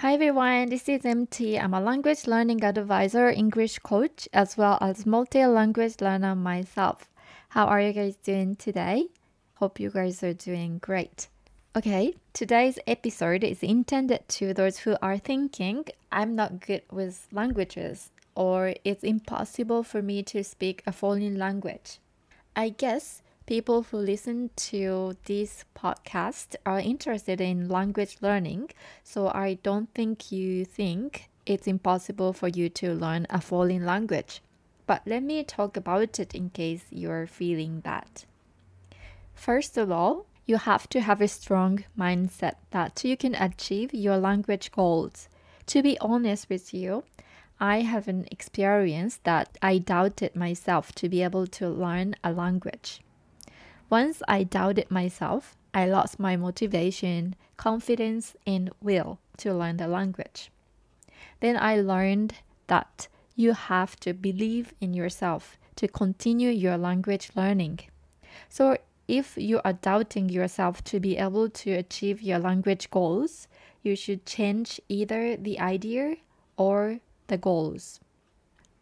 Hi everyone, this is MT. I'm a language learning advisor, English coach, as well as multi language learner myself. How are you guys doing today? Hope you guys are doing great. Okay, today's episode is intended to those who are thinking I'm not good with languages or it's impossible for me to speak a foreign language. I guess people who listen to this podcast are interested in language learning, so I don't think you think it's impossible for you to learn a foreign language. But let me talk about it in case you're feeling that. First of all, you have to have a strong mindset that you can achieve your language goals. To be honest with you, I have an experience that I doubted myself to be able to learn a language. Once I doubted myself, I lost my motivation, confidence, and will to learn the language. Then I learned that you have to believe in yourself to continue your language learning. So, if you are doubting yourself to be able to achieve your language goals, you should change either the idea or the goals.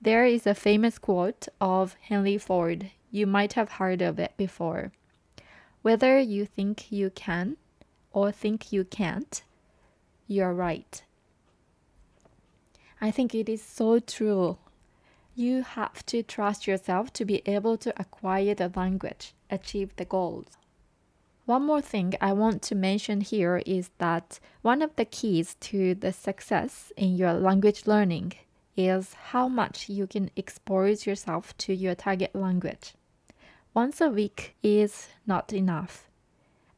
There is a famous quote of Henry Ford. You might have heard of it before. Whether you think you can or think you can't, you're right. I think it is so true. You have to trust yourself to be able to acquire the language, achieve the goals. One more thing I want to mention here is that one of the keys to the success in your language learning is how much you can expose yourself to your target language. Once a week is not enough.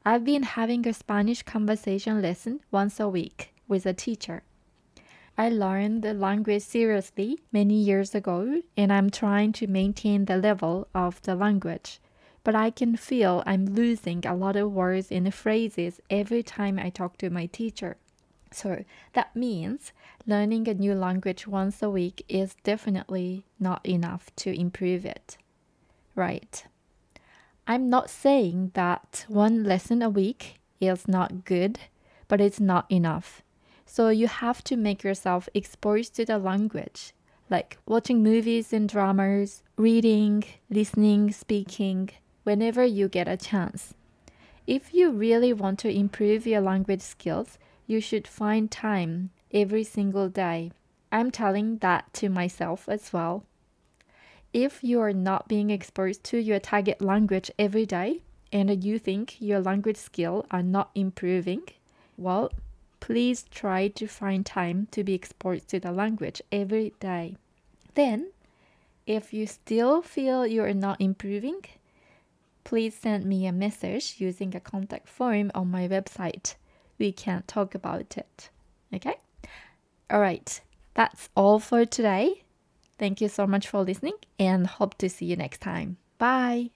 I've been having a Spanish conversation lesson once a week with a teacher. I learned the language seriously many years ago, and I'm trying to maintain the level of the language. But I can feel I'm losing a lot of words and phrases every time I talk to my teacher. So that means learning a new language once a week is definitely not enough to improve it. Right. I'm not saying that one lesson a week is not good, but it's not enough. So you have to make yourself exposed to the language, like watching movies and dramas, reading, listening, speaking, whenever you get a chance. If you really want to improve your language skills, you should find time every single day. I'm telling that to myself as well. If you are not being exposed to your target language every day and you think your language skills are not improving, well, please try to find time to be exposed to the language every day. Then, if you still feel you are not improving, please send me a message using a contact form on my website. We can talk about it. Okay? All right. That's all for today. Thank you so much for listening and hope to see you next time. Bye.